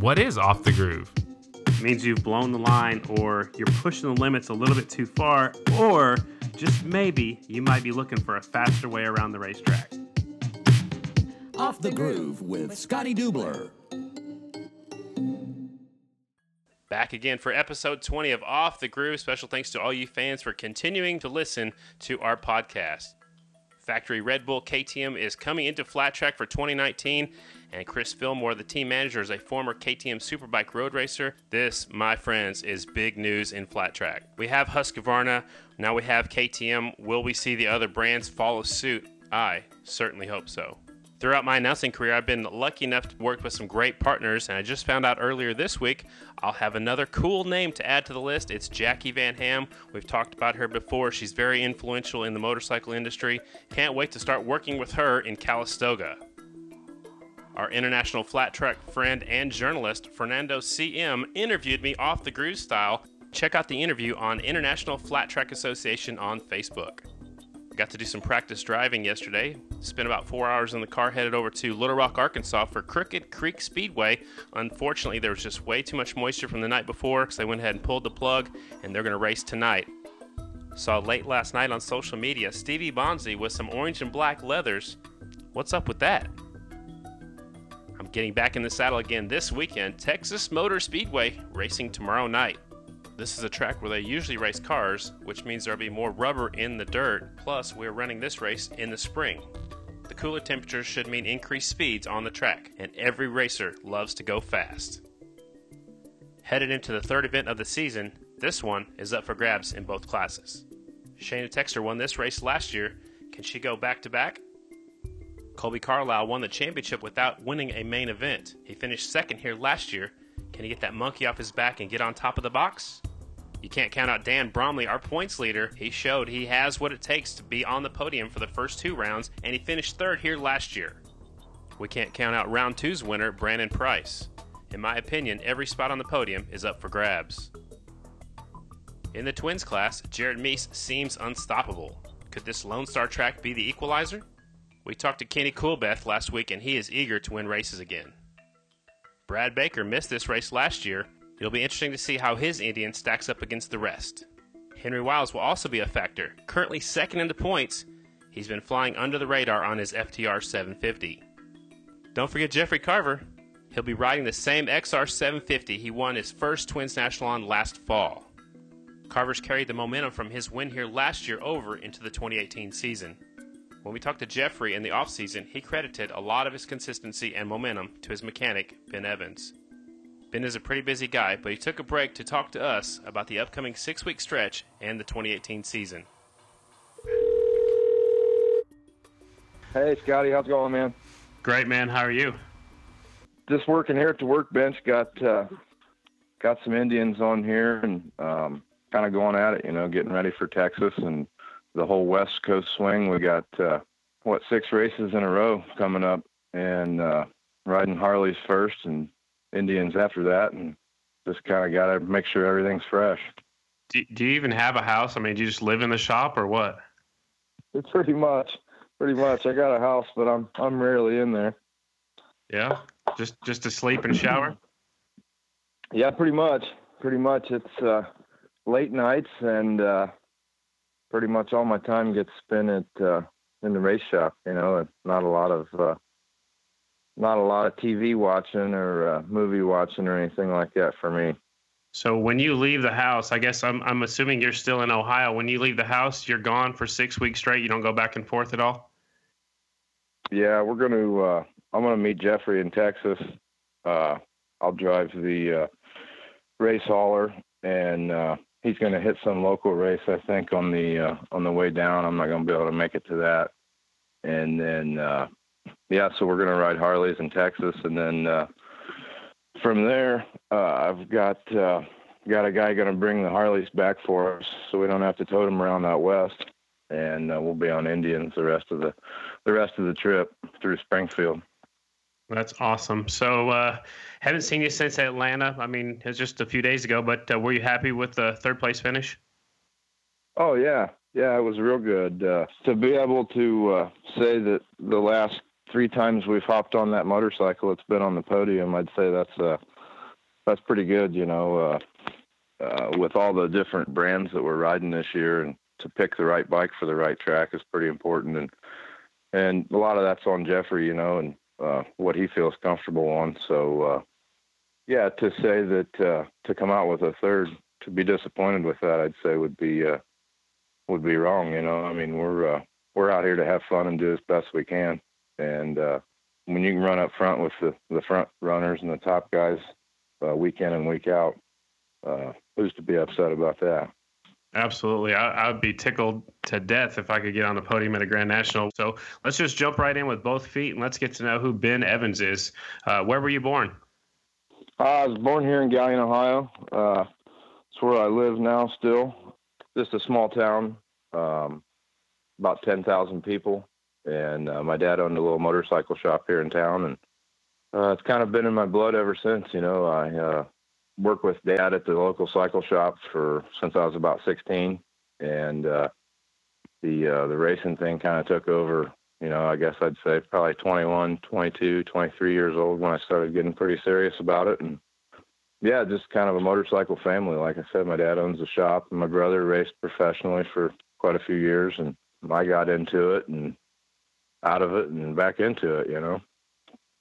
What is off the groove? It means you've blown the line or you're pushing the limits a little bit too far, or just maybe you might be looking for a faster way around the racetrack. Off the Groove with Scotty Dubler. Back again for episode 20 of Off the Groove. Special thanks to all you fans for continuing to listen to our podcast. Factory Red Bull KTM is coming into flat track for 2019, and Chris Fillmore, the team manager, is a former KTM Superbike road racer. This, my friends, is big news in flat track. We have Husqvarna, now we have KTM. Will we see the other brands follow suit? I certainly hope so. Throughout my announcing career, I've been lucky enough to work with some great partners, and I just found out earlier this week I'll have another cool name to add to the list. It's Jackie Van Ham. We've talked about her before. She's very influential in the motorcycle industry. Can't wait to start working with her in Calistoga. Our international flat track friend and journalist, Fernando CM, interviewed me off the groove style. Check out the interview on International Flat Track Association on Facebook. Got to do some practice driving yesterday. Spent about four hours in the car, headed over to Little Rock, Arkansas for Crooked Creek Speedway. Unfortunately, there was just way too much moisture from the night before, so they went ahead and pulled the plug, and they're going to race tonight. Saw late last night on social media Stevie Bonsey with some orange and black leathers. What's up with that? Getting back in the saddle again this weekend. Texas Motor Speedway racing tomorrow night. This is a track where they usually race cars, which means there'll be more rubber in the dirt. Plus, we're running this race in the spring. The cooler temperatures should mean increased speeds on the track, and every racer loves to go fast. Headed into the third event of the season, this one is up for grabs in both classes. Shayna Texter won this race last year. Can she go back to back? Kolby Carlile won the championship without winning a main event. He finished second here last year. Can he get that monkey off his back and get on top of the box? You can't count out Dan Bromley, our points leader. He showed he has what it takes to be on the podium for the first two rounds, and he finished third here last year. We can't count out round two's winner, Brandon Price. In my opinion, every spot on the podium is up for grabs. In the twins class, Jared Mees seems unstoppable. Could this Lone Star track be the equalizer? We talked to Kenny Coolbeth last week, and he is eager to win races again. Brad Baker missed this race last year, It'll be interesting to see how his Indian stacks up against the rest. Henry Wiles will also be a factor. Currently second in the points, he's been flying under the radar on his FTR 750. Don't forget Jeffrey Carver. He'll be riding the same XR 750 he won his first Twins National on last fall. Carver's carried the momentum from his win here last year over into the 2018 season. When we talked to Jeffrey in the offseason, he credited a lot of his consistency and momentum to his mechanic, Ben Evans. Ben is a pretty busy guy, but he took a break to talk to us about the upcoming six week stretch and the 2018 season. Hey, Scotty, how's it going, man? Great, man. How are you? Just working here at the workbench. Got uh, got some Indians on here and um, kind of going at it, you know, getting ready for Texas and the whole West Coast swing. We got uh, what six races in a row coming up, and uh, riding Harleys first and Indians after that, and just kind of got to make sure everything's fresh. Do, do you even have a house? I mean, do you just live in the shop or what? It's pretty much, pretty much. I got a house, but I'm I'm rarely in there. Yeah, just just to sleep and shower. yeah, pretty much, pretty much. It's uh, late nights, and uh, pretty much all my time gets spent at uh, in the race shop. You know, and not a lot of uh, not a lot of TV watching or uh, movie watching or anything like that for me. So when you leave the house, I guess I'm I'm assuming you're still in Ohio. When you leave the house, you're gone for six weeks straight. You don't go back and forth at all. Yeah, we're going to. Uh, I'm going to meet Jeffrey in Texas. Uh, I'll drive the uh, race hauler, and uh, he's going to hit some local race. I think on the uh, on the way down. I'm not going to be able to make it to that, and then uh, yeah, so we're gonna ride Harleys in Texas, and then uh, from there, uh, I've got uh, got a guy gonna bring the Harleys back for us, so we don't have to tote them around out west, and uh, we'll be on Indians the rest of the the rest of the trip through Springfield. That's awesome. So, uh, haven't seen you since Atlanta. I mean, it's just a few days ago, but uh, were you happy with the third place finish? Oh yeah, yeah, it was real good uh, to be able to uh, say that the last three times we've hopped on that motorcycle, it's been on the podium. I'd say that's a that's pretty good. You know, uh, uh, with all the different brands that we're riding this year, and to pick the right bike for the right track is pretty important. And and a lot of that's on Jeffrey, you know, and uh, what he feels comfortable on. So uh, yeah, to say that uh, to come out with a third, to be disappointed with that, I'd say would be uh, would be wrong. You know, I mean, we're uh, we're out here to have fun and do as best we can, and when you can run up front with the the front runners and the top guys week in and week out, who's to be upset about that? Absolutely. I, would be tickled to death if I could get on the podium at a Grand National. So let's just jump right in with both feet and let's get to know who Ben Evans is. Uh, where were you born? I was born here in Galion, Ohio. Uh, it's where I live now still. Just a small town, um, about 10,000 people. And uh, my dad owned a little motorcycle shop here in town. And uh, it's kind of been in my blood ever since. You know, I uh, worked with dad at the local cycle shop for since I was about 16, and uh, the uh, the racing thing kind of took over. You know, I guess I'd say probably 21, 22, 23 years old when I started getting pretty serious about it, and yeah, just kind of a motorcycle family. Like I said, my dad owns a shop, and my brother raced professionally for quite a few years, and I got into it and out of it and back into it. You know.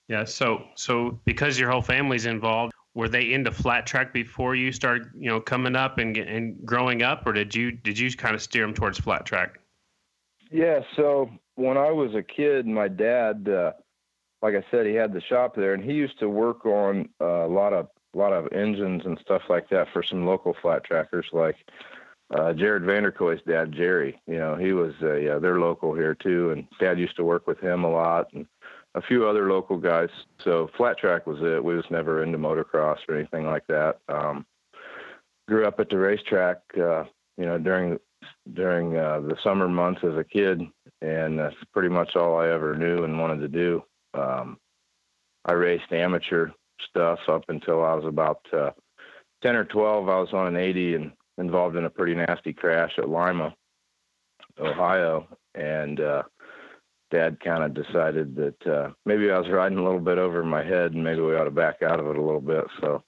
Yeah. So so because your whole family's involved, were they into flat track before you started, you know, coming up and and growing up, or did you did you kind of steer them towards flat track? Yeah. So when I was a kid, my dad, uh, like I said, he had the shop there, and he used to work on uh, a lot of a lot of engines and stuff like that for some local flat trackers, like uh, Jared Vanderkooi's dad, Jerry. You know, he was uh, yeah, they're local here too, and Dad used to work with him a lot, and a few other local guys. So flat track was it. We was never into motocross or anything like that. Um, grew up at the racetrack, uh, you know, during during uh, the summer months as a kid, and that's pretty much all I ever knew and wanted to do. Um, I raced amateur stuff up until I was about uh, 10 or 12. I was on an 80 and involved in a pretty nasty crash at Lima, Ohio, and uh, dad kind of decided that uh, maybe I was riding a little bit over my head and maybe we ought to back out of it a little bit. So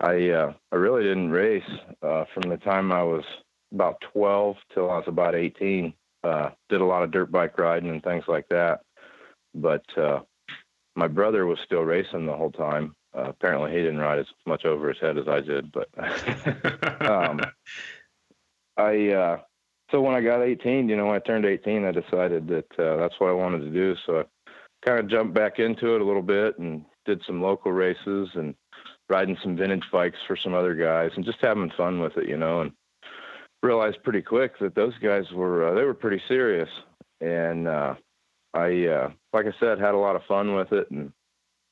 I uh, I really didn't race uh, from the time I was about 12 till I was about 18. Uh, did a lot of dirt bike riding and things like that. But uh, my brother was still racing the whole time. Uh, apparently, he didn't ride as much over his head as I did. But um, I so when I got 18, you know, when I turned 18, I decided that uh, that's what I wanted to do. So I kind of jumped back into it a little bit and did some local races and riding some vintage bikes for some other guys and just having fun with it, you know, and realized pretty quick that those guys were, uh, they were pretty serious. And, uh, I, uh, like I said, had a lot of fun with it and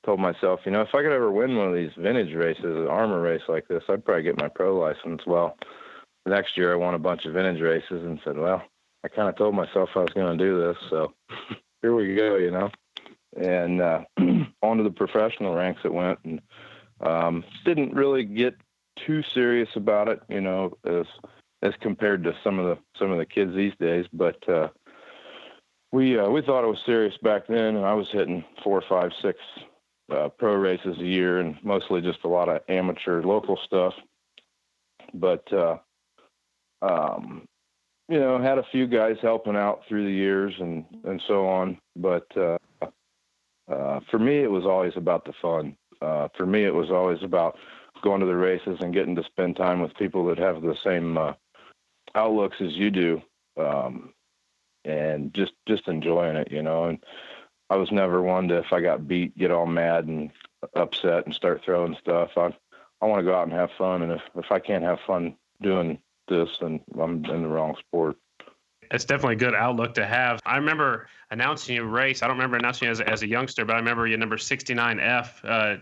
told myself, you know, if I could ever win one of these vintage races, an armor race like this, I'd probably get my pro license. Well, next year I won a bunch of vintage races and said, well, I kind of told myself I was going to do this. So here we go, you know, and uh, onto the professional ranks it went and um, didn't really get too serious about it, you know, as, as compared to some of the, some of the kids these days. But, uh, we, uh, we thought it was serious back then and I was hitting four, five, six, uh, pro races a year and mostly just a lot of amateur local stuff. But, uh, um, you know, had a few guys helping out through the years and and so on. But uh, uh, for me, it was always about the fun. Uh, for me, it was always about going to the races and getting to spend time with people that have the same uh, outlooks as you do, um, and just just enjoying it, you know. And I was never one to, if I got beat, get all mad and upset and start throwing stuff. I I want to go out and have fun, and if if I can't have fun doing this and I'm in the wrong sport. It's definitely a good outlook to have. I remember announcing your race. I don't remember announcing you as, as a youngster, but I remember your number 69F. Uh,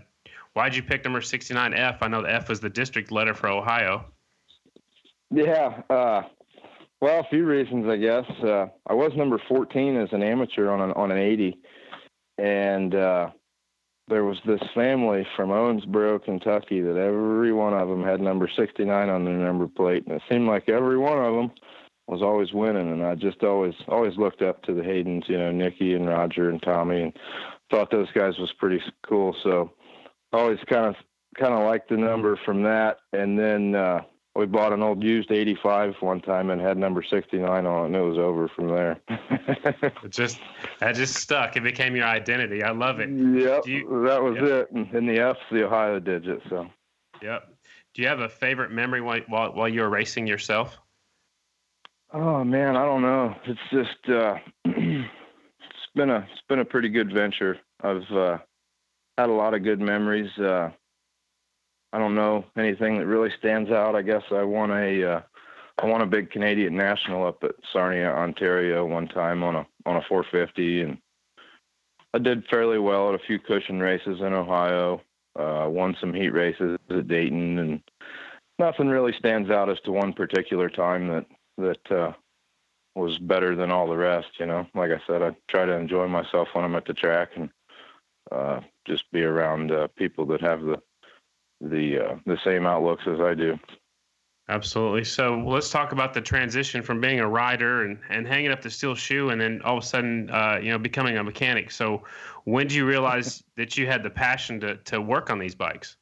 why'd you pick number 69F? I know the F was the district letter for Ohio. Yeah. Uh, well, a few reasons, I guess. Uh, I was number 14 as an amateur on an, on an 80. And uh, there was this family from Owensboro, Kentucky, that every one of them had number 69 on their number plate, and it seemed like every one of them was always winning. And I just always always looked up to the Haydens, you know, Nicky and Roger and Tommy, and thought those guys was pretty cool. So always kind of kind of liked the number from that, and then uh, we bought an old used 85 one time and had number 69 on it, and it was over from there. it just that just stuck. It became your identity. I love it. Yep, you, that was yep. it. And, the F's the Ohio digit. So. Yep. Do you have a favorite memory while while, while you were racing yourself? Oh man, I don't know. It's just uh, it's been a it's been a pretty good venture. I've uh, had a lot of good memories. Uh, I don't know anything that really stands out. I guess I won a uh, I won a big Canadian national up at Sarnia, Ontario, one time on a on a 450, and I did fairly well at a few cushion races in Ohio. Uh, won some heat races at Dayton, and nothing really stands out as to one particular time that that uh, was better than all the rest. You know, like I said, I try to enjoy myself when I'm at the track and uh, just be around uh, people that have the the uh, the same outlooks as I do. Absolutely. So let's talk about the transition from being a rider and, and hanging up the steel shoe, and then all of a sudden, uh, you know, becoming a mechanic. So when did you realize that you had the passion to to work on these bikes?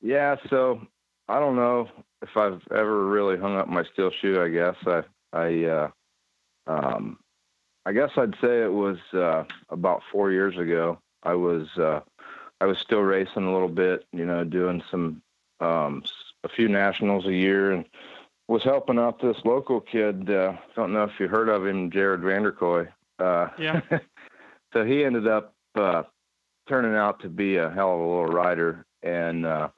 Yeah. So I don't know if I've ever really hung up my steel shoe. I guess I I uh, um, I guess I'd say it was uh, about four years ago. I was uh, I was still racing a little bit, you know, doing some um, a few nationals a year, and was helping out this local kid. Uh, don't know if you heard of him, Jared Vanderkooi. Uh, yeah. so he ended up uh, turning out to be a hell of a little rider, and uh,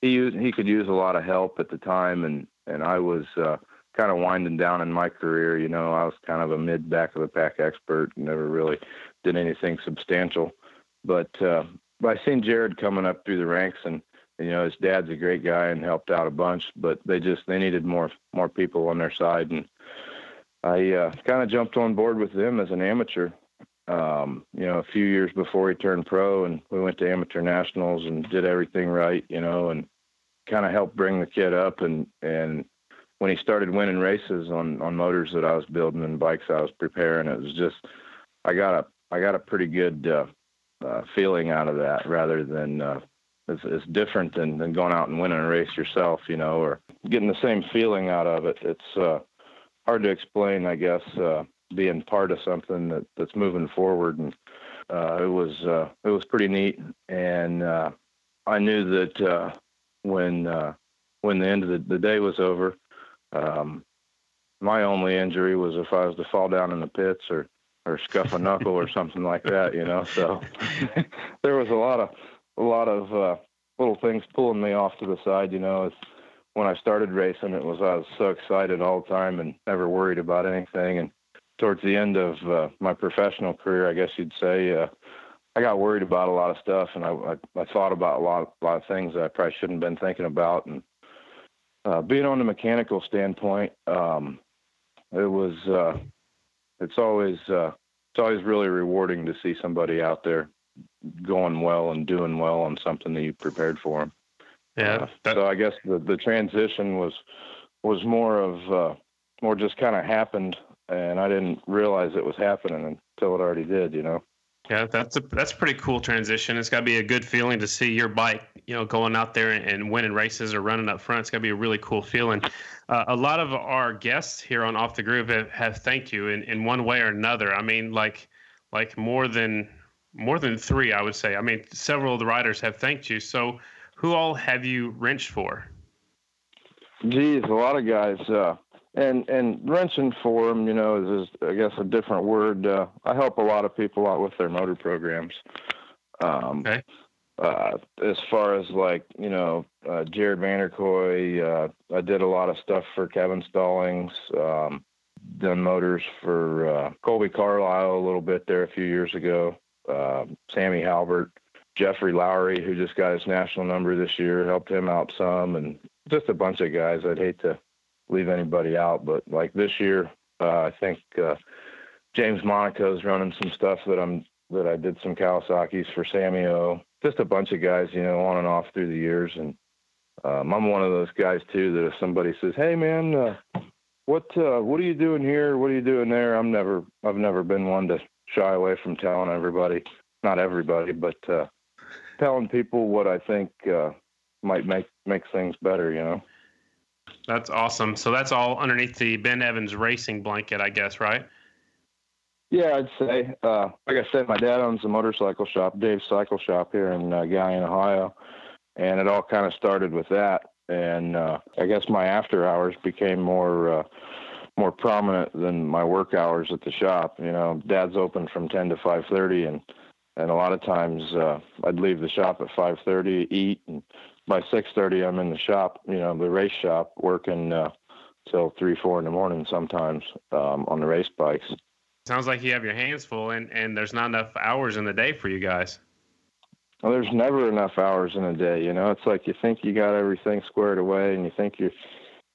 he used, he could use a lot of help at the time, and and I was uh, kind of winding down in my career. You know, I was kind of a mid back of the pack expert, never really did anything substantial, but uh, but I seen Jared coming up through the ranks, and you know his dad's a great guy and helped out a bunch, but they just they needed more more people on their side, and I uh, kind of jumped on board with them as an amateur. Um, you know, a few years before he turned pro, and we went to amateur nationals and did everything right, you know, and kind of helped bring the kid up. And and when he started winning races on on motors that I was building and bikes I was preparing, it was just I got a I got a pretty good uh, uh, feeling out of that rather than uh, it's, it's different than, than going out and winning a race yourself, you know, or getting the same feeling out of it. It's uh, hard to explain, I guess, uh, being part of something that, that's moving forward. And uh, it was uh, it was pretty neat. And uh, I knew that uh, when uh, when the end of the, the day was over, um, my only injury was if I was to fall down in the pits or or scuff a knuckle or something like that, you know. So there was a lot of a lot of uh, little things pulling me off to the side, you know. It's, when I started racing, it was I was so excited all the time and never worried about anything. And towards the end of uh, my professional career, I guess you'd say, uh, I got worried about a lot of stuff, and I, I, I thought about a lot, a lot of things that I probably shouldn't have been thinking about. And uh, being on the mechanical standpoint, um, it was uh, it's always uh, it's always really rewarding to see somebody out there going well and doing well on something that you prepared for them. Yeah. Uh, that... so I guess the the transition was was more of uh, more just kind of happened, and I didn't realize it was happening until it already did. You know. Yeah, that's a that's a pretty cool transition. It's got to be a good feeling to see your bike, you know, going out there and winning races or running up front. It's got to be a really cool feeling. Uh, a lot of our guests here on Off the Groove have, have thanked you in, in one way or another. I mean, like like more than more than three, I would say. I mean, several of the riders have thanked you. So, who all have you wrenched for? Geez, a lot of guys. Uh, and and wrenching for them, you know, is, is I guess a different word. Uh, I help a lot of people out with their motor programs. Um, okay. Uh, as far as like you know, uh, Jared Vanderkooi, uh, I did a lot of stuff for Kevin Stollings. Um, done motors for uh, Kolby Carlile a little bit there a few years ago. Uh, Sammy Halbert, Jeffrey Lowry, who just got his national number this year, helped him out some, and just a bunch of guys. I'd hate to leave anybody out. But like this year, uh, I think uh, James Monaco is running some stuff that I'm that I did some Kawasaki's for Samio. Just a bunch of guys, you know, on and off through the years. And um, I'm one of those guys too that if somebody says, "Hey, man, uh, what uh, what are you doing here? What are you doing there?" I'm never I've never been one to shy away from telling everybody. Not everybody, but uh, telling people what I think uh, might make makes things better. You know. That's awesome. So that's all underneath the Ben Evans racing blanket, I guess, right? Yeah, I'd say. Uh, like I said, my dad owns a motorcycle shop, Dave's Cycle Shop here in uh, Ohio, and it all kind of started with that. And uh, I guess my after hours became more uh, more prominent than my work hours at the shop. You know, Dad's open from ten to five thirty, and and a lot of times uh, I'd leave the shop at five thirty, eat, and by six thirty I'm in the shop. You know, the race shop, working uh, till three, four in the morning sometimes um, on the race bikes. Sounds like you have your hands full, and and there's not enough hours in the day for you guys. Well, there's never enough hours in a day. You know, it's like you think you got everything squared away, and you think you're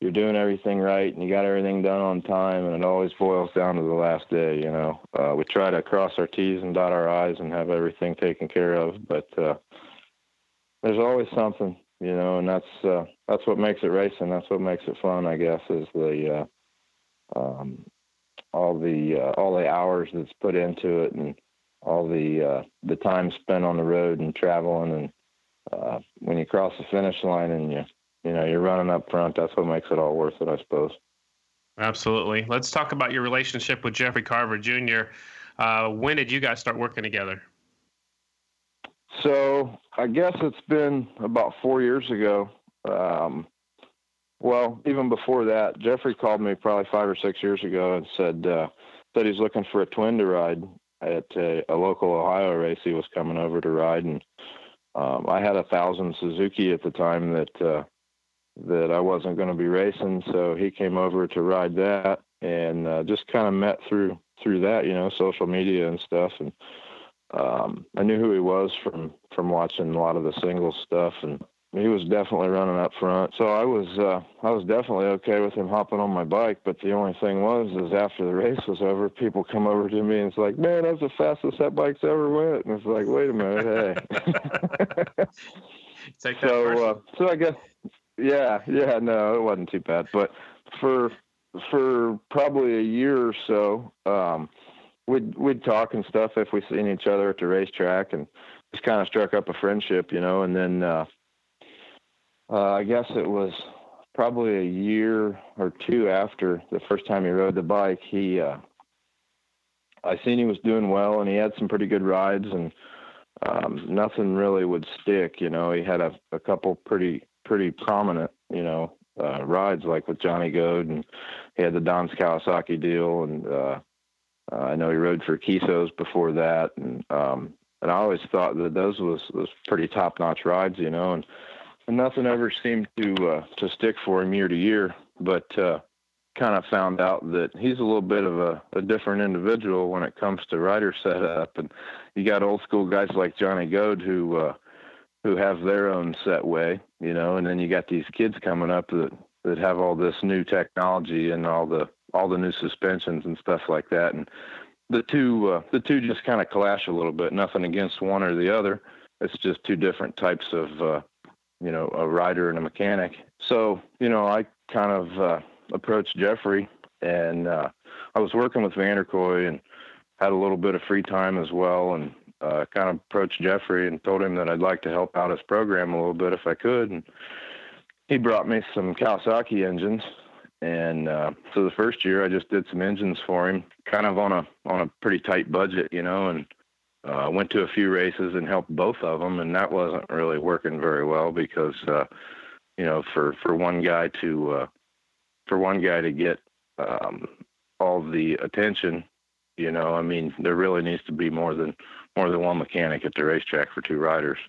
you're doing everything right, and you got everything done on time, and it always boils down to the last day. You know, uh, we try to cross our T's and dot our I's and have everything taken care of, but uh, there's always something. You know, and that's uh, that's what makes it racing. That's what makes it fun, I guess, is the uh, um, all the uh, all the hours that's put into it and all the uh, the time spent on the road and traveling and uh, when you cross the finish line and you you know you're running up front that's what makes it all worth it I suppose. Absolutely. Let's talk about your relationship with Jeffrey Carver Jr. Uh, when did you guys start working together? So I guess it's been about four years ago. Um, well, even before that, Jeffrey called me probably five or six years ago and said uh, that he's looking for a twin to ride at a, a local Ohio race. He was coming over to ride, and um, I had a thousand Suzuki at the time that uh, that I wasn't going to be racing, so he came over to ride that, and uh, just kind of met through through that, you know, social media and stuff, and um, I knew who he was from from watching a lot of the singles stuff, and he was definitely running up front. So I was uh, I was definitely okay with him hopping on my bike. But the only thing was, is after the race was over, people come over to me and it's like, "Man, that's the fastest that bike's ever went." And it's like, "Wait a minute, hey." so uh, so I guess yeah yeah no it wasn't too bad. But for for probably a year or so, um, we'd we'd talk and stuff if we seen each other at the racetrack and just kind of struck up a friendship, you know, and then. Uh, uh, I guess it was probably a year or two after the first time he rode the bike. He, uh, I seen he was doing well, and he had some pretty good rides, and um, nothing really would stick. You know, he had a, a couple pretty pretty prominent, you know, uh, rides like with Johnny Goad, and he had the Don's Kawasaki deal, and uh, uh, I know he rode for Kisos before that, and um, and I always thought that those was was pretty top notch rides, you know, and and nothing ever seemed to uh, to stick for him year to year. But uh, kind of found out that he's a little bit of a, a different individual when it comes to rider setup. And you got old school guys like Johnny Goad who uh, who have their own set way, you know, and then you got these kids coming up that that have all this new technology and all the all the new suspensions and stuff like that. And the two uh, the two just kind of clash a little bit. Nothing against one or the other. It's just two different types of uh, you know, a rider and a mechanic. So, you know, I kind of uh, approached Jeffrey and uh, I was working with Vanderkooi and had a little bit of free time as well and uh, kind of approached Jeffrey and told him that I'd like to help out his program a little bit if I could. And he brought me some Kawasaki engines. And uh, so the first year I just did some engines for him, kind of on a on a pretty tight budget, you know, and uh, went to a few races and helped both of them, and that wasn't really working very well because, uh, you know, for for one guy to uh, for one guy to get um, all the attention, you know, I mean, there really needs to be more than more than one mechanic at the racetrack for two riders.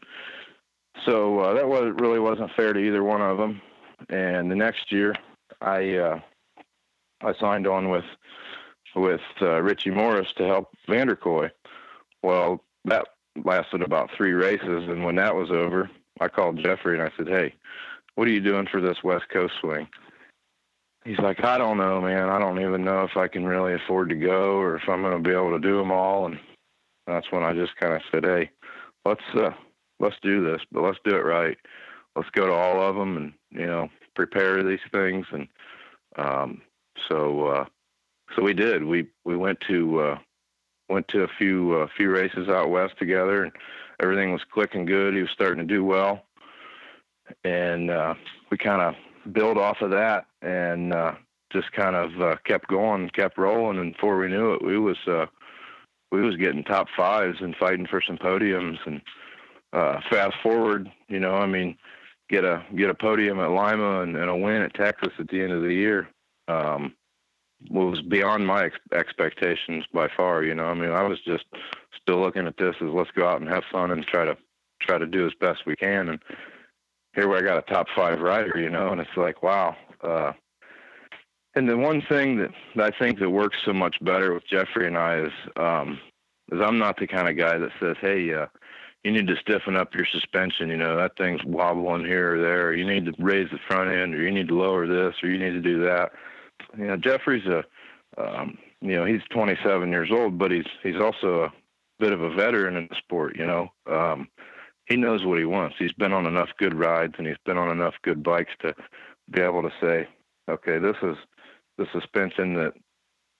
So uh, that was really wasn't fair to either one of them. And the next year, I uh, I signed on with with uh, Richie Morris to help Vanderkooi well, that lasted about three races, and when that was over, I called Jeffrey and I said, "Hey, what are you doing for this West Coast swing?" He's like, "I don't know, man. I don't even know if I can really afford to go or if I'm going to be able to do them all." And that's when I just kind of said, "Hey, let's uh, let's do this, but let's do it right. Let's go to all of them and you know prepare these things." And um, so uh, so we did. We we went to uh, went to a few uh, few races out west together, and everything was clicking good. He was starting to do well, and uh, we kind of built off of that and uh, just kind of uh, kept going, kept rolling, and before we knew it, we was uh, we was getting top fives and fighting for some podiums. And uh, fast forward, you know, I mean, get a get a podium at Lima and, and a win at Texas at the end of the year. Um, was beyond my ex- expectations by far. You know, I mean, I was just still looking at this as let's go out and have fun and try to try to do as best we can. And here I got a top five rider, you know, and it's like, wow. Uh, and the one thing that, that I think that works so much better with Jeffrey and I is, um, is I'm not the kind of guy that says, hey, uh, you need to stiffen up your suspension. You know, that thing's wobbling here or there. You need to raise the front end, or you need to lower this, or you need to do that. You know, Jeffrey's a, um, you know, he's 27 years old, but he's he's also a bit of a veteran in the sport. You know, um, he knows what he wants. He's been on enough good rides, and he's been on enough good bikes to be able to say, okay, this is the suspension that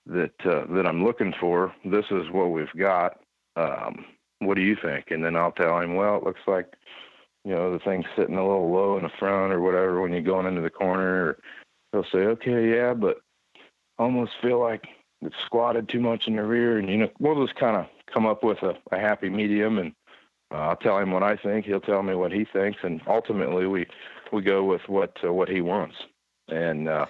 that uh, that I'm looking for. This is what we've got. Um, what do you think? And then I'll tell him, well, it looks like, you know, the thing's sitting a little low in the front or whatever when you're going into the corner. Or he'll say, okay, yeah, but almost feel like it's squatted too much in the rear. And, you know, we'll just kind of come up with a, a happy medium and uh, I'll tell him what I think. He'll tell me what he thinks. And ultimately we, we go with what, uh, what he wants. And, uh,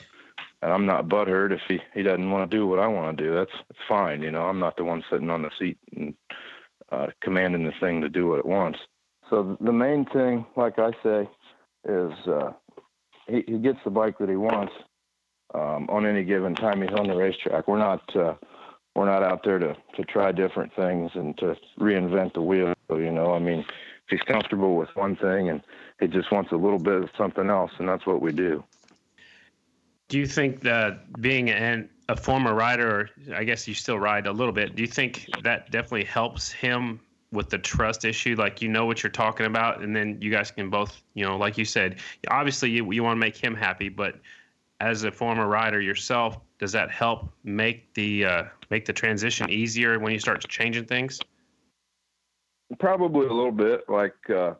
and I'm not butthurt if he, he doesn't want to do what I want to do. That's, that's fine. You know, I'm not the one sitting on the seat and uh, commanding the thing to do what it wants. So the main thing, like I say, is uh, he, he gets the bike that he wants um, on any given time he's on the racetrack. We're not uh, we're not out there to to try different things and to reinvent the wheel. You know, I mean, if he's comfortable with one thing and he just wants a little bit of something else, and that's what we do. Do you think that being an a former rider, I guess you still ride a little bit. Do you think that definitely helps him with the trust issue? Like you know what you're talking about, and then you guys can both, you know, like you said, obviously you, you want to make him happy, but as a former rider yourself, does that help make the uh, make the transition easier when you start changing things? Probably a little bit. Like uh,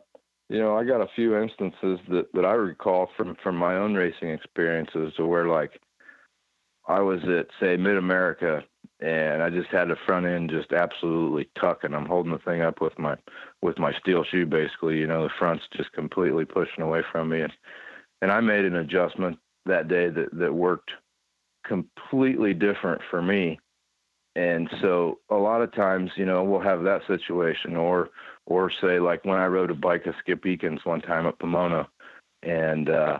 you know, I got a few instances that that I recall from from my own racing experiences where like I was at say Mid America and I just had the front end just absolutely tucking. I'm holding the thing up with my with my steel shoe basically, you know, the front's just completely pushing away from me and and I made an adjustment that day that that worked completely different for me. And so a lot of times, you know, we'll have that situation or or say like when I rode a bike of Skip Eakins one time at Pomona and uh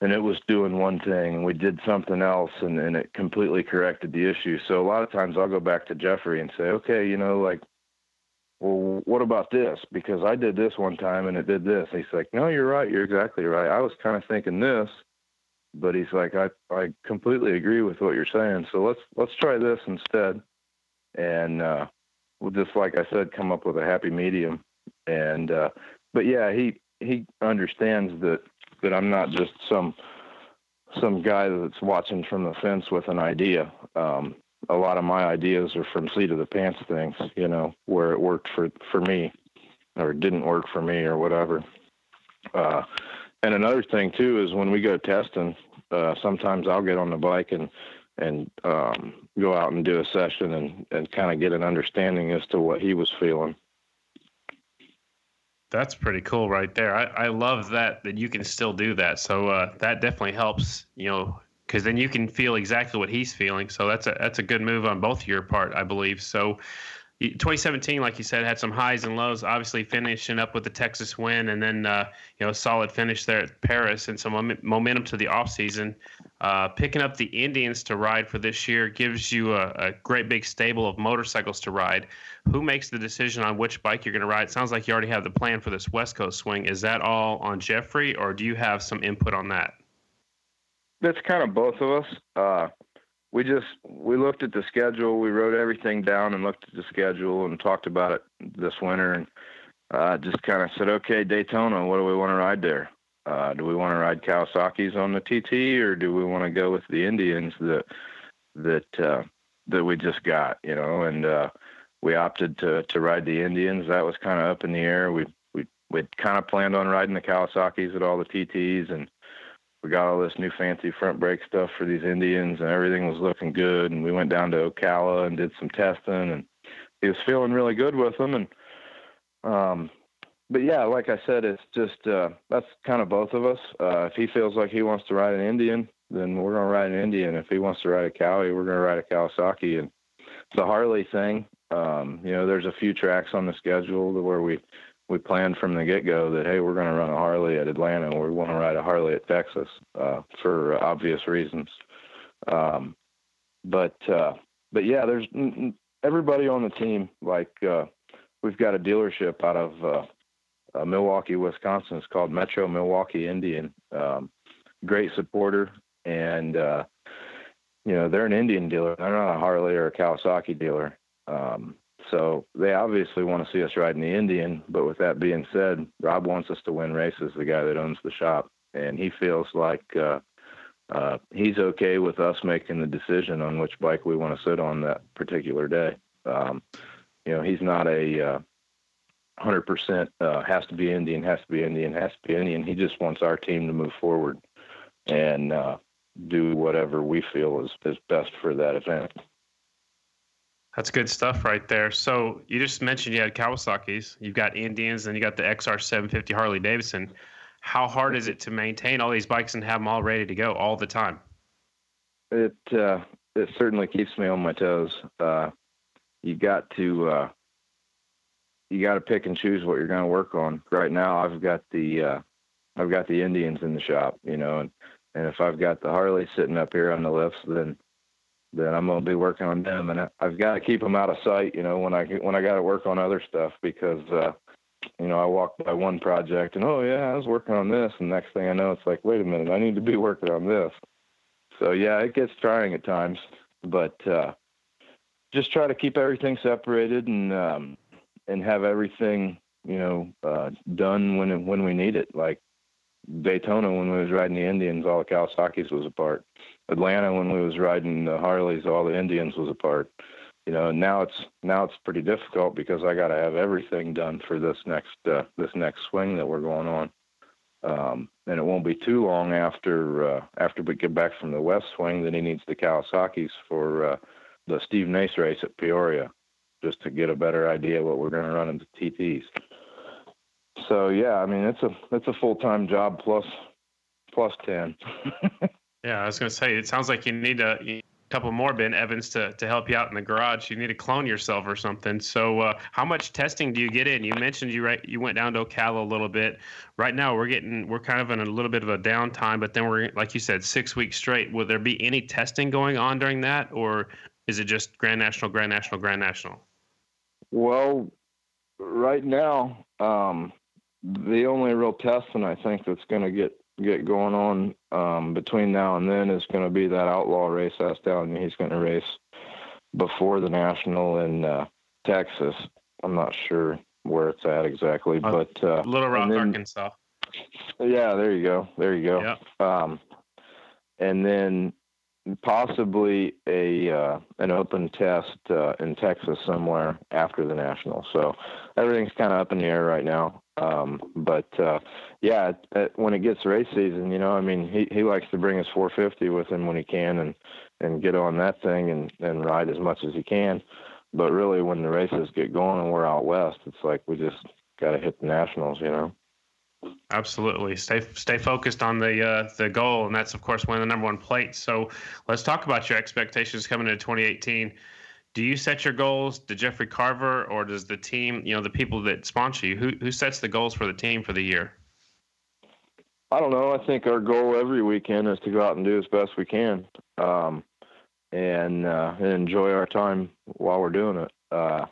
and it was doing one thing and we did something else and, and it completely corrected the issue. So a lot of times I'll go back to Jeffrey and say, okay, you know, like, well, what about this? Because I did this one time and it did this. And he's like, no, you're right. You're exactly right. I was kind of thinking this, but he's like, I, I completely agree with what you're saying. So let's, let's try this instead. And, uh, we'll just, like I said, come up with a happy medium. And, uh, but yeah, he, he understands that that I'm not just some some guy that's watching from the fence with an idea. Um, a lot of my ideas are from seat of the pants things, you know, where it worked for for me or didn't work for me or whatever. Uh, and another thing too is when we go testing, uh, sometimes I'll get on the bike and and um, go out and do a session and and kind of get an understanding as to what he was feeling. That's pretty cool right there. I, I love that that you can still do that. So uh, that definitely helps, you know, because then you can feel exactly what he's feeling. So that's a that's a good move on both your part, I believe. So 2017, like you said, had some highs and lows. Obviously, finishing up with the Texas win, and then uh, you know solid finish there at Paris, and some momentum to the off season. Uh, picking up the Indians to ride for this year gives you a, a, great big stable of motorcycles to ride. Who makes the decision on which bike you're going to ride? It sounds like you already have the plan for this West Coast swing. Is that all on Jeffrey, or do you have some input on that? That's kind of both of us. Uh, we just we looked at the schedule. We wrote everything down and looked at the schedule and talked about it this winter, and uh, just kind of said, okay, Daytona. What do we want to ride there? Uh, do we want to ride Kawasaki's on the TT, or do we want to go with the Indians that that uh, that we just got? You know, and uh, we opted to to ride the Indians. That was kind of up in the air. We we we kind of planned on riding the Kawasaki's at all the TTs, and we got all this new fancy front brake stuff for these Indians, and everything was looking good. And we went down to Ocala and did some testing, and he was feeling really good with them. And um, but yeah, like I said, it's just uh, that's kind of both of us. Uh, if he feels like he wants to ride an Indian, then we're gonna ride an Indian. If he wants to ride a Cowie, we're gonna ride a Kawasaki. And the Harley thing, um, you know, there's a few tracks on the schedule where we we planned from the get go that hey, we're going to run a Harley at Atlanta, or we want to ride a Harley at Texas uh, for obvious reasons. Um, but uh, but yeah, there's everybody on the team. Like uh, we've got a dealership out of uh, uh, Milwaukee, Wisconsin. It's called Metro Milwaukee Indian. Um, great supporter, and uh, you know they're an Indian dealer. They're not a Harley or a Kawasaki dealer. Um, so they obviously want to see us riding the Indian. But with that being said, Rob wants us to win races. The guy that owns the shop, and he feels like uh, uh, he's okay with us making the decision on which bike we want to sit on that particular day. Um, you know, he's not a uh, 100% uh, has to be Indian, has to be Indian, has to be Indian. He just wants our team to move forward and uh, do whatever we feel is, is best for that event. That's good stuff right there. So you just mentioned you had Kawasaki's, you've got Indians, and you got the XR 750 Harley Davidson. How hard is it to maintain all these bikes and have them all ready to go all the time? It uh, it certainly keeps me on my toes. Uh, you got to uh, you got to pick and choose what you're going to work on. Right now, I've got the uh, I've got the Indians in the shop, you know, and and if I've got the Harley sitting up here on the lifts, then then I'm going to be working on them, and I've got to keep them out of sight, you know, when I when I got to work on other stuff because uh, you know I walk by one project and oh yeah, I was working on this, and next thing I know, it's like wait a minute, I need to be working on this. So yeah, it gets trying at times, but uh, just try to keep everything separated and um, and have everything you know uh, done when when we need it. Like Daytona when we was riding the Indians, all the Kawasaki's was apart. Atlanta when we was riding the Harleys, all the Indians was apart. You know, now it's now it's pretty difficult because I got to have everything done for this next uh, this next swing that we're going on. Um, and it won't be too long after uh, after we get back from the west swing that he needs the Kawasaki's for uh, the Steve Nace race at Peoria, just to get a better idea what we're going to run into TTs. So yeah, I mean it's a it's a full time job plus plus ten. yeah, I was going to say it sounds like you need a, couple more Ben Evans to to help you out in the garage. You need to clone yourself or something. So uh, how much testing do you get in? You mentioned you right you went down to Ocala a little bit. Right now we're getting we're kind of in a little bit of a downtime, but then we're like you said six weeks straight. Will there be any testing going on during that, or is it just Grand National, Grand National, Grand National? Well, right now, um, the only real testing I think that's going to get get going on um, between now and then is going to be that outlaw race that's down. He's going to race before the national in uh, Texas. I'm not sure where it's at exactly, uh, but uh, Little Rock, then, Arkansas. Yeah, there you go. There you go. Yeah. Um, and then possibly a uh, an open test uh, in Texas somewhere after the national. So everything's kind of up in the air right now. Um, but uh, yeah, when it gets race season, you know, I mean, he, he likes to bring his 450 with him when he can and and get on that thing and and ride as much as he can. But really, when the races get going and we're out west, it's like we just got to hit the nationals, you know. Absolutely. Stay stay focused on the uh, the goal, and that's of course one of the number one plates. So let's talk about your expectations coming into 2018. Do you set your goals to Jeffrey Carver, or does the team, you know, the people that sponsor you, who who sets the goals for the team for the year? I don't know. I think our goal every weekend is to go out and do as best we can, um, and, uh, enjoy our time while we're doing it. Uh,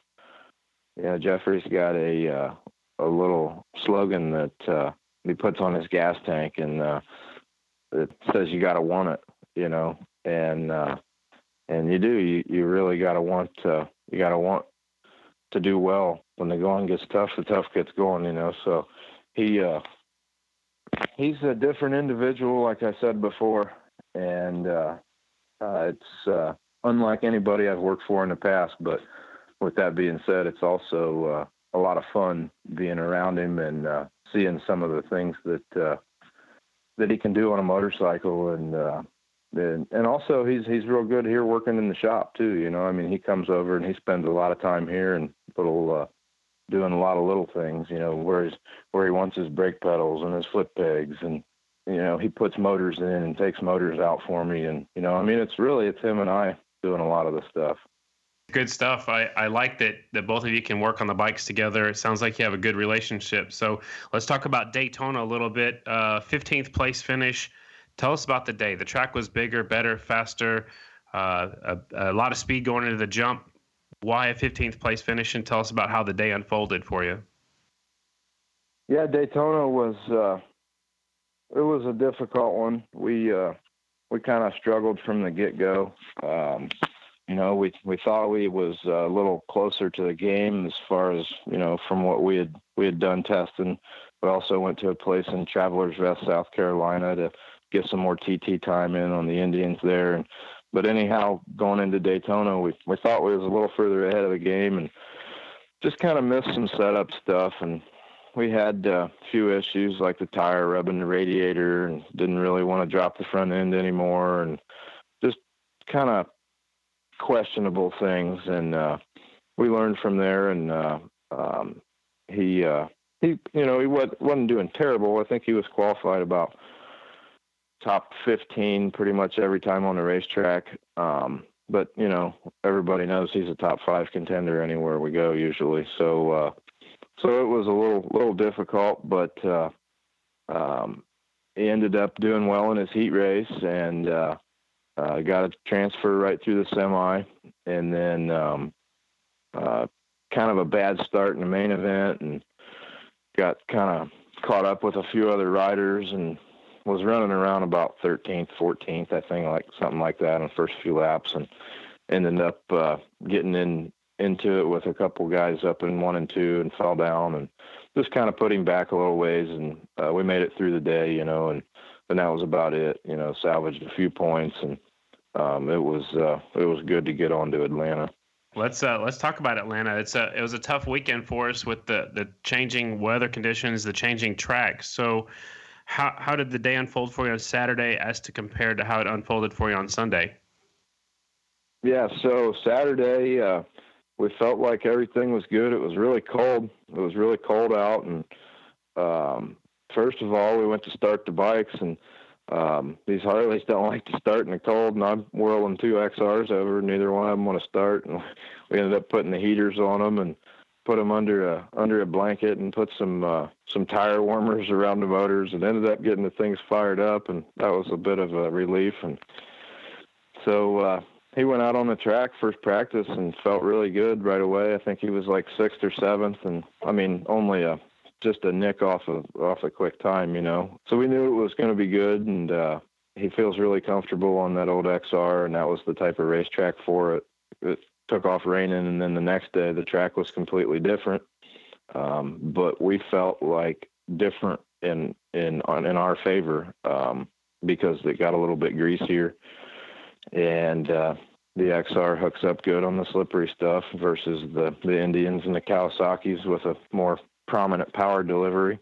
yeah, Jeffrey's got a uh, a little slogan that uh, he puts on his gas tank, and uh, it says you got to want it, you know, and uh, and you do. You you really got to want. Uh, you got to want to do well when the going gets tough. The tough gets going, you know. So he uh, he's a different individual, like I said before, and uh, uh, it's uh, unlike anybody I've worked for in the past, but with that being said, it's also uh, a lot of fun being around him and uh, seeing some of the things that uh, that he can do on a motorcycle and. Uh, and, and also he's he's real good here working in the shop too. You know, I mean, he comes over and he spends a lot of time here and little uh, doing a lot of little things. You know, where he's where he wants his brake pedals and his flip pegs and you know he puts motors in and takes motors out for me and you know I mean it's really it's him and I doing a lot of the stuff. Good stuff. I, I like that that both of you can work on the bikes together. It sounds like you have a good relationship. So let's talk about Daytona a little bit. Uh, 15th place finish. Tell us about the day. The track was bigger, better, faster, uh, a, a lot of speed going into the jump. Why a 15th place finish? And tell us about how the day unfolded for you. Yeah, Daytona was uh, it was a difficult one. We uh, we kind of struggled from the get go. Um, you know, we we thought we was a little closer to the game as far as you know from what we had we had done testing. We also went to a place in Travelers Rest, South Carolina, to get some more TT time in on the Indians there. And but anyhow, going into Daytona, we we thought we was a little further ahead of the game and just kind of missed some setup stuff and we had uh, a few issues like the tire rubbing the radiator and didn't really want to drop the front end anymore and just kind of questionable things and uh, we learned from there and uh, um, he uh, he you know he wasn't doing terrible. I think he was qualified about top 15 pretty much every time on the racetrack. Um, but you know everybody knows he's a top five contender anywhere we go usually. So uh, so it was a little little difficult, but uh, um, he ended up doing well in his heat race and uh, uh, got a transfer right through the semi, and then um, uh, kind of a bad start in the main event, and got kind of caught up with a few other riders and was running around about 13th, 14th, I think, like something like that in the first few laps, and ended up uh, getting in into it with a couple guys up in one and two and fell down and just kind of put him back a little ways and uh, we made it through the day, you know, and and that was about it, you know, salvaged a few points and um, it was uh, it was good to get on to Atlanta. Let's uh, let's talk about Atlanta. It's a it was a tough weekend for us with the the changing weather conditions, the changing tracks. So, how how did the day unfold for you on Saturday as to compare to how it unfolded for you on Sunday? Yeah, so Saturday, uh, we felt like everything was good. It was really cold. It was really cold out, and um, first of all, we went to start the bikes, and um, these Harleys don't like to start in the cold. And I'm whirling two XRs over. Neither one of them want to start, and we ended up putting the heaters on them and put them under a under a blanket and put some uh, some tire warmers around the motors, and ended up getting the things fired up, and that was a bit of a relief. And so uh, he went out on the track first practice and felt really good right away. I think he was like sixth or seventh, and I mean only a just a nick off of off a quick time, you know. So we knew it was going to be good, and uh, he feels really comfortable on that old XR, and that was the type of racetrack for it. It took off raining, and then the next day the track was completely different. Um, but we felt like different in in in our favor um, because it got a little bit greasier and uh, the XR hooks up good on the slippery stuff versus the the Indians and the Kawasaki's with a more prominent power delivery.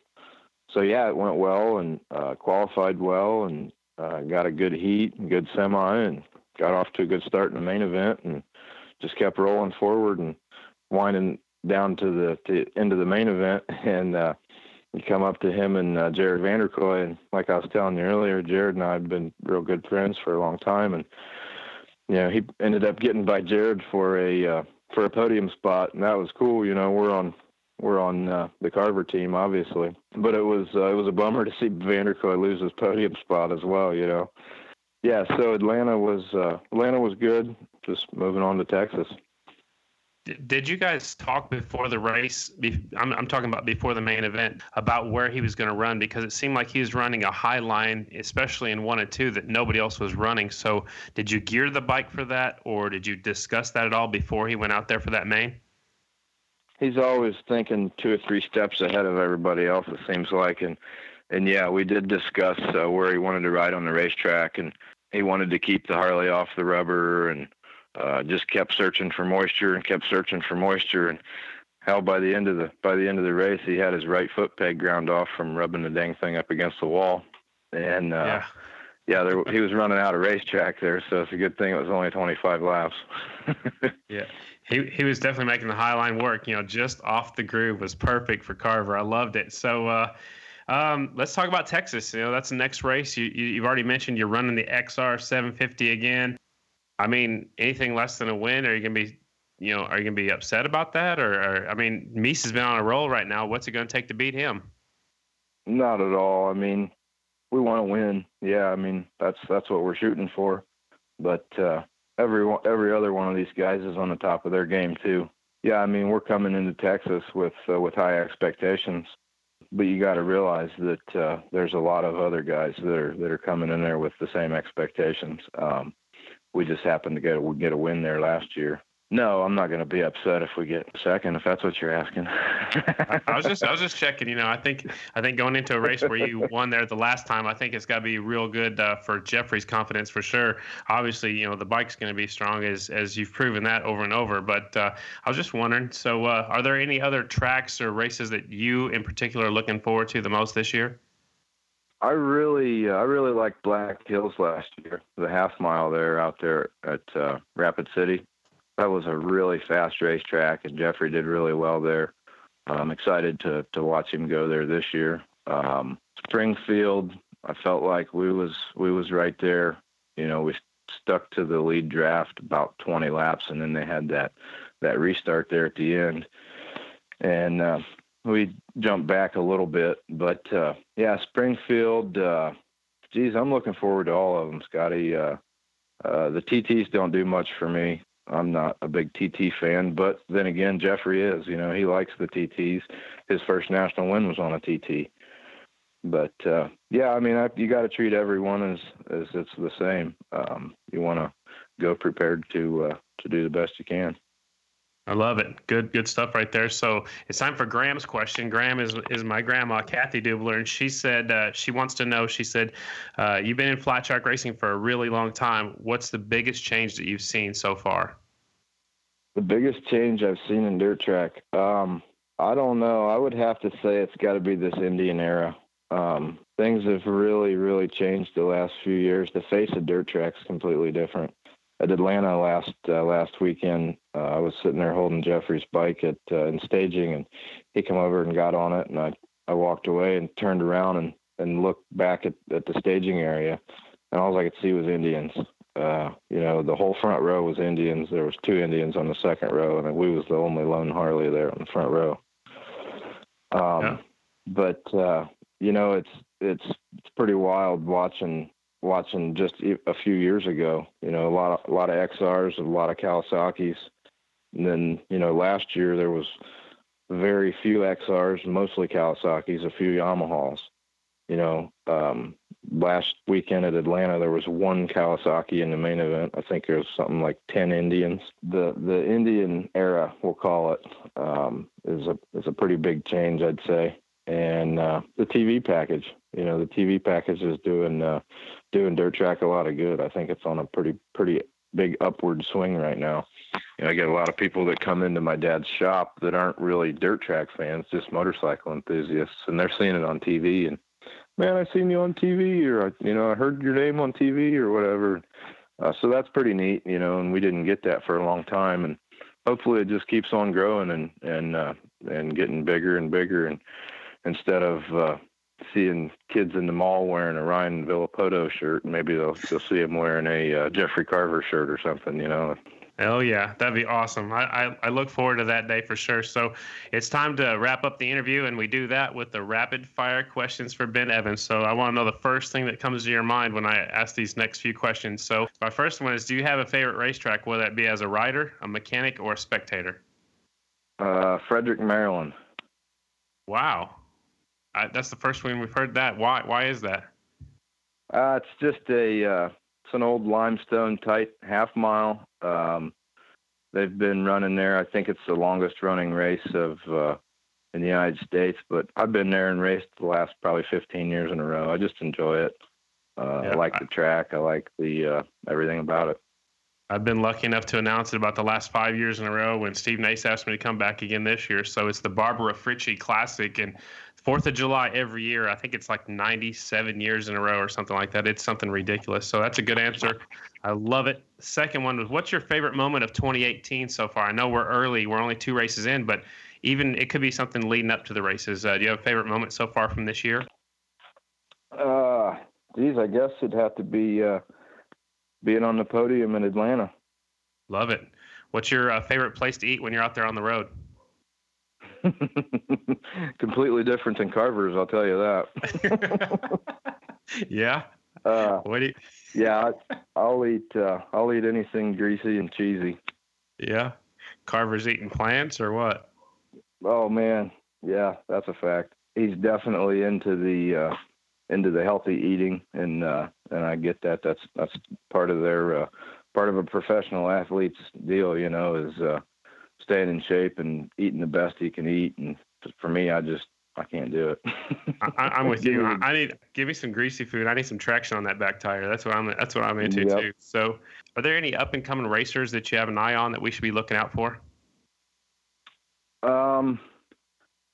So yeah, it went well and uh, qualified well and uh, got a good heat and good semi and got off to a good start in the main event and just kept rolling forward and winding down to the to of the main event and uh, you come up to him and uh, Jared Vanderkooi and like I was telling you earlier, Jared and I have been real good friends for a long time and you know, he ended up getting by Jared for a uh, for a podium spot, and that was cool. You know, we're on we're on uh, the Carver team, obviously, but it was uh, it was a bummer to see Vanderkooi lose his podium spot as well. You know, yeah. So Atlanta was uh, Atlanta was good. Just moving on to Texas. Did you guys talk before the race? I'm, I'm talking about before the main event about where he was going to run because it seemed like he was running a high line, especially in one and two, that nobody else was running. So, did you gear the bike for that, or did you discuss that at all before he went out there for that main? He's always thinking two or three steps ahead of everybody else. It seems like, and and yeah, we did discuss uh, where he wanted to ride on the racetrack, and he wanted to keep the Harley off the rubber, and uh, just kept searching for moisture and kept searching for moisture. And hell, by the end of the by the end of the race, he had his right foot peg ground off from rubbing the dang thing up against the wall. And uh, yeah, yeah, there, he was running out of racetrack there, so it's a good thing it was only 25 laps. yeah. He, he was definitely making the high line work. You know, just off the groove was perfect for Carver. I loved it. So, uh, um, let's talk about Texas. You know, that's the next race. You, you have already mentioned you're running the XR 750 again. I mean, anything less than a win, are you gonna be, you know, are you gonna be upset about that? Or, or I mean, Mees has been on a roll right now. What's it gonna take to beat him? Not at all. I mean, we want to win. Yeah, I mean that's that's what we're shooting for. But uh, every every other one of these guys is on the top of their game too. Yeah, I mean we're coming into Texas with uh, with high expectations, but you got to realize that uh, there's a lot of other guys that are that are coming in there with the same expectations. Um, we just happened to get get a win there last year, no, I'm not going to be upset if we get second, if that's what you're asking. I, I was just, I was just checking. You know, I think, I think going into a race where you won there the last time, I think it's got to be real good uh, for Jeffrey's confidence for sure. Obviously, you know, the bike's going to be strong as as you've proven that over and over. But uh, I was just wondering. So, uh, are there any other tracks or races that you, in particular, are looking forward to the most this year? I really, uh, I really liked Black Hills last year. The half mile there out there at uh, Rapid City that was a really fast racetrack, and Jeffrey did really well there. I'm excited to to watch him go there this year. Um, Springfield, I felt like we was we was right there. You know, we stuck to the lead draft about 20 laps, and then they had that that restart there at the end, and uh, we jumped back a little bit. But uh, yeah, Springfield. Uh, geez, I'm looking forward to all of them, Scotty. Uh, uh, the TTs don't do much for me. I'm not a big TT fan, but then again, Jeffrey is. You know, he likes the TTs. His first national win was on a TT. But uh, yeah, I mean, I, you got to treat everyone as as it's the same. Um, you want to go prepared to uh, to do the best you can. I love it. Good, good stuff right there. So it's time for Graham's question. Graham is is my grandma, Kathy Dubler, and she said uh, she wants to know. She said, uh, "You've been in flat track racing for a really long time. What's the biggest change that you've seen so far?" The biggest change I've seen in dirt track, um, I don't know. I would have to say it's got to be this Indian era. Um, things have really, really changed the last few years. The face of dirt track's completely different at Atlanta last uh, last weekend. Uh, I was sitting there holding Jeffrey's bike at uh, in staging, and he came over and got on it, and I I walked away and turned around and and looked back at, at the staging area, and all I could see was Indians. Uh, you know, the whole front row was Indians. There was two Indians on the second row, and we was the only lone Harley there on the front row. Um, yeah. But uh, you know, it's it's it's pretty wild watching watching just a few years ago. You know, a lot of a lot of XRs, a lot of Kawasaki's, and then you know last year there was very few XRs, mostly Kawasaki's, a few Yamahas. You know, um, last weekend at Atlanta there was one Kawasaki in the main event. I think there was something like ten Indians. The the Indian era, we'll call it, um, is a is a pretty big change, I'd say. And uh, the TV package, you know, the TV package is doing uh, doing dirt track a lot of good. I think it's on a pretty pretty big upward swing right now. You know, I get a lot of people that come into my dad's shop that aren't really dirt track fans, just motorcycle enthusiasts, and they're seeing it on TV. And man, I seen you on TV, or you know, I heard your name on TV, or whatever. Uh, so that's pretty neat, you know. And we didn't get that for a long time, and hopefully it just keeps on growing and and uh, and getting bigger and bigger. And instead of uh, seeing kids in the mall wearing a Ryan Villopoto shirt, maybe they'll they'll see him wearing a uh, Jeffrey Carver shirt or something, you know. Hell yeah, that'd be awesome. I, I, I, look forward to that day for sure. So it's time to wrap up the interview, and we do that with the rapid fire questions for Ben Evans. So I want to know the first thing that comes to your mind when I ask these next few questions. So my first one is Do you have a favorite racetrack, whether that be as a rider, a mechanic, or a spectator? Uh, Frederick, Maryland. Wow. I, that's the first one we've heard that. Why? Why is that? Uh, it's just a uh, it's an old limestone tight half mile. Um, they've been running there. I think it's the longest running race of uh, in the United States. But I've been there and raced the last probably 15 years in a row. I just enjoy it. Uh, yeah, I like the track. I like the uh, everything about it. I've been lucky enough to announce it about the last five years in a row when Steve Nace asked me to come back again this year. So it's the Barbara Fritchie Classic and Fourth of July every year. I think it's like 97 years in a row or something like that. It's something ridiculous. So that's a good answer. I love it. Second one was what's your favorite moment of 2018 so far? I know we're early, we're only two races in, but even it could be something leading up to the races. Uh, do you have a favorite moment so far from this year? Uh, geez, I guess it'd have to be uh, being on the podium in Atlanta. Love it. What's your uh, favorite place to eat when you're out there on the road? Completely different than Carver's, I'll tell you that. yeah. Uh, what do you... Yeah, I'll eat. Uh, I'll eat anything greasy and cheesy. Yeah. Carver's eating plants or what? Oh man, yeah, that's a fact. He's definitely into the uh, into the healthy eating, and uh, and I get that. That's that's part of their uh, part of a professional athlete's deal. You know, is uh, staying in shape and eating the best he can eat. And for me, I just I can't do it. I, am with you. I, I, need give me some greasy food. I need some traction on that back tire. That's what I'm. That's what I'm into yep. too. So, are there any up and coming racers that you have an eye on that we should be looking out for? Um,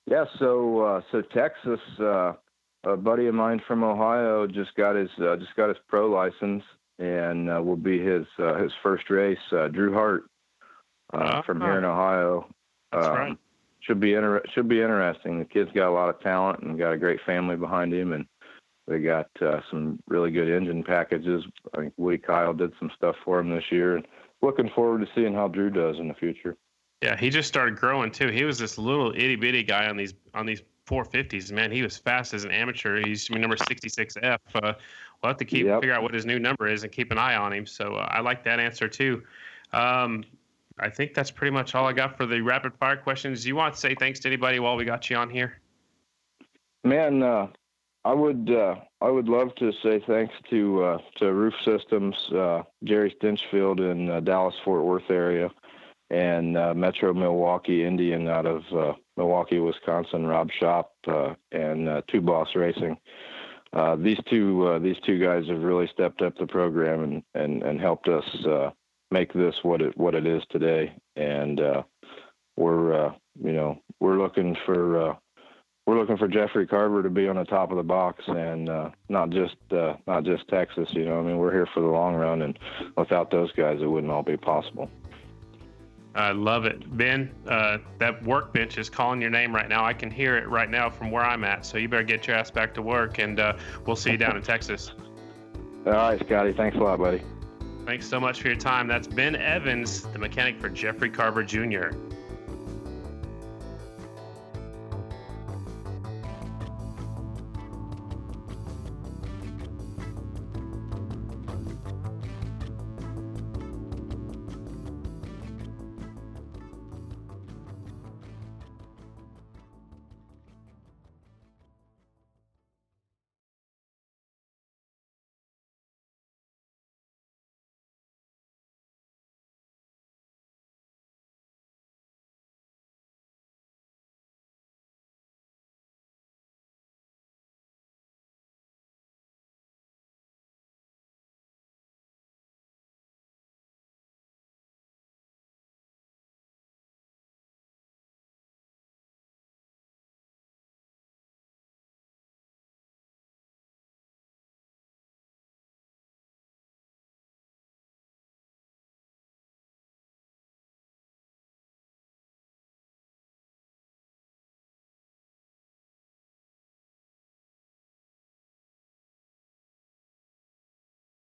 yeah. So, uh, so Texas, uh, a buddy of mine from Ohio just got his uh, just got his pro license and uh, will be his uh, his first race. Uh, Drew Hart uh, from here in Ohio. That's um, right. Should be inter- should be interesting. The kid's got a lot of talent and got a great family behind him, and they got uh, some really good engine packages. I think Woody Kyle did some stuff for him this year, and looking forward to seeing how Drew does in the future. Yeah, he just started growing too. He was this little itty bitty guy on these on these 450s. Man, he was fast as an amateur. He's number 66F. Uh, we'll have to keep yep. figure out what his new number is and keep an eye on him. So uh, I like that answer too. Um, I think that's pretty much all I got for the rapid fire questions. Do you want to say thanks to anybody while we got you on here? Man, uh, I would uh, I would love to say thanks to uh, to Roof Systems, uh, Jerry Stinchfield in uh, Dallas Fort Worth area, and uh, Metro Milwaukee Indian out of Milwaukee, Wisconsin, Rob Shop and Two Boss Racing. these two these two guys have really stepped up the program and and, and helped us make this what it what it is today. And uh, we're uh, you know we're looking for uh, we're looking for Jeffrey Carver to be on the top of the box, and uh, not just uh, not just Texas. You know, I mean, we're here for the long run, and without those guys, it wouldn't all be possible. I love it, Ben. Uh, that workbench is calling your name right now. I can hear it right now from where I'm at. So you better get your ass back to work, and uh, we'll see you down in Texas. All right, Scotty. Thanks a lot, buddy. Thanks so much for your time. That's Ben Evans, the mechanic for Jeffrey Carver Jr.